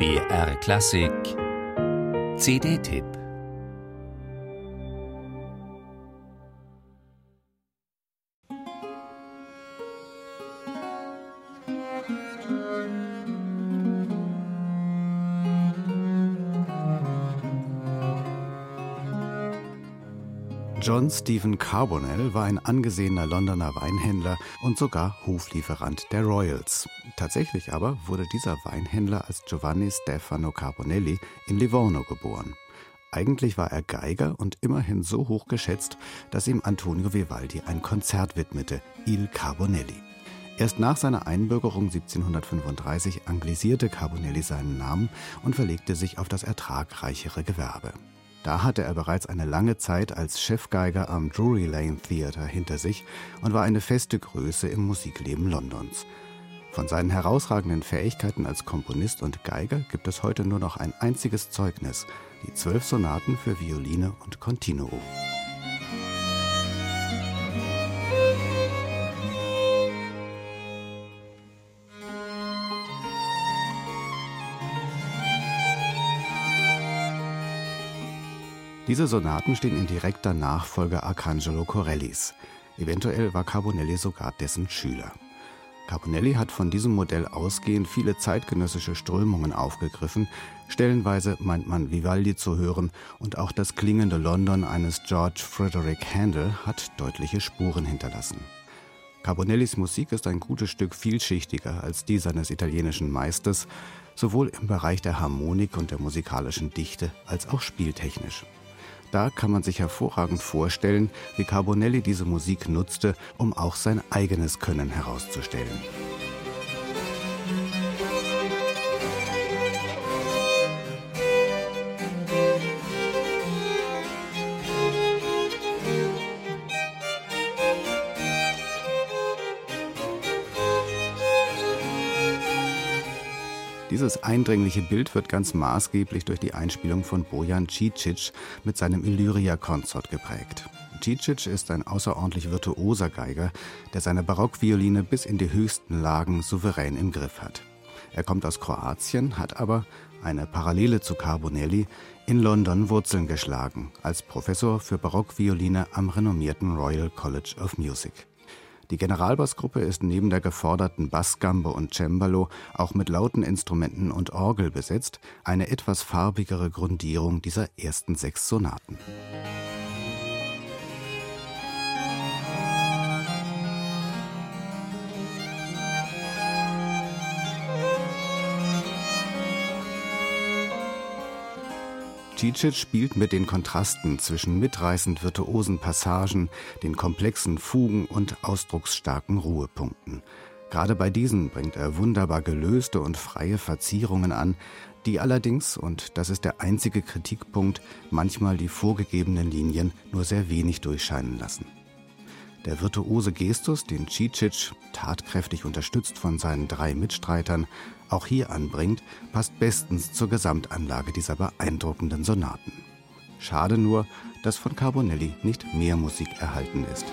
BR Klassik. CD-Tipp John Stephen Carbonell war ein angesehener Londoner Weinhändler und sogar Hoflieferant der Royals. Tatsächlich aber wurde dieser Weinhändler als Giovanni Stefano Carbonelli in Livorno geboren. Eigentlich war er Geiger und immerhin so hoch geschätzt, dass ihm Antonio Vivaldi ein Konzert widmete, Il Carbonelli. Erst nach seiner Einbürgerung 1735 anglisierte Carbonelli seinen Namen und verlegte sich auf das ertragreichere Gewerbe. Da hatte er bereits eine lange Zeit als Chefgeiger am Drury Lane Theatre hinter sich und war eine feste Größe im Musikleben Londons. Von seinen herausragenden Fähigkeiten als Komponist und Geiger gibt es heute nur noch ein einziges Zeugnis, die zwölf Sonaten für Violine und Continuo. Diese Sonaten stehen in direkter Nachfolge Arcangelo Corellis. Eventuell war Carbonelli sogar dessen Schüler. Carbonelli hat von diesem Modell ausgehend viele zeitgenössische Strömungen aufgegriffen. Stellenweise meint man Vivaldi zu hören und auch das klingende London eines George Frederick Handel hat deutliche Spuren hinterlassen. Carbonellis Musik ist ein gutes Stück vielschichtiger als die seines italienischen Meisters, sowohl im Bereich der Harmonik und der musikalischen Dichte als auch spieltechnisch. Da kann man sich hervorragend vorstellen, wie Carbonelli diese Musik nutzte, um auch sein eigenes Können herauszustellen. Dieses eindringliche Bild wird ganz maßgeblich durch die Einspielung von Bojan Cicic mit seinem Illyria-Konsort geprägt. Cicic ist ein außerordentlich virtuoser Geiger, der seine Barockvioline bis in die höchsten Lagen souverän im Griff hat. Er kommt aus Kroatien, hat aber eine Parallele zu Carbonelli in London Wurzeln geschlagen, als Professor für Barockvioline am renommierten Royal College of Music. Die Generalbassgruppe ist neben der geforderten Bassgambe und Cembalo auch mit lauten Instrumenten und Orgel besetzt, eine etwas farbigere Grundierung dieser ersten sechs Sonaten. Cicic spielt mit den Kontrasten zwischen mitreißend virtuosen Passagen, den komplexen Fugen und ausdrucksstarken Ruhepunkten. Gerade bei diesen bringt er wunderbar gelöste und freie Verzierungen an, die allerdings, und das ist der einzige Kritikpunkt, manchmal die vorgegebenen Linien nur sehr wenig durchscheinen lassen. Der virtuose Gestus, den Cicic, tatkräftig unterstützt von seinen drei Mitstreitern, auch hier anbringt, passt bestens zur Gesamtanlage dieser beeindruckenden Sonaten. Schade nur, dass von Carbonelli nicht mehr Musik erhalten ist.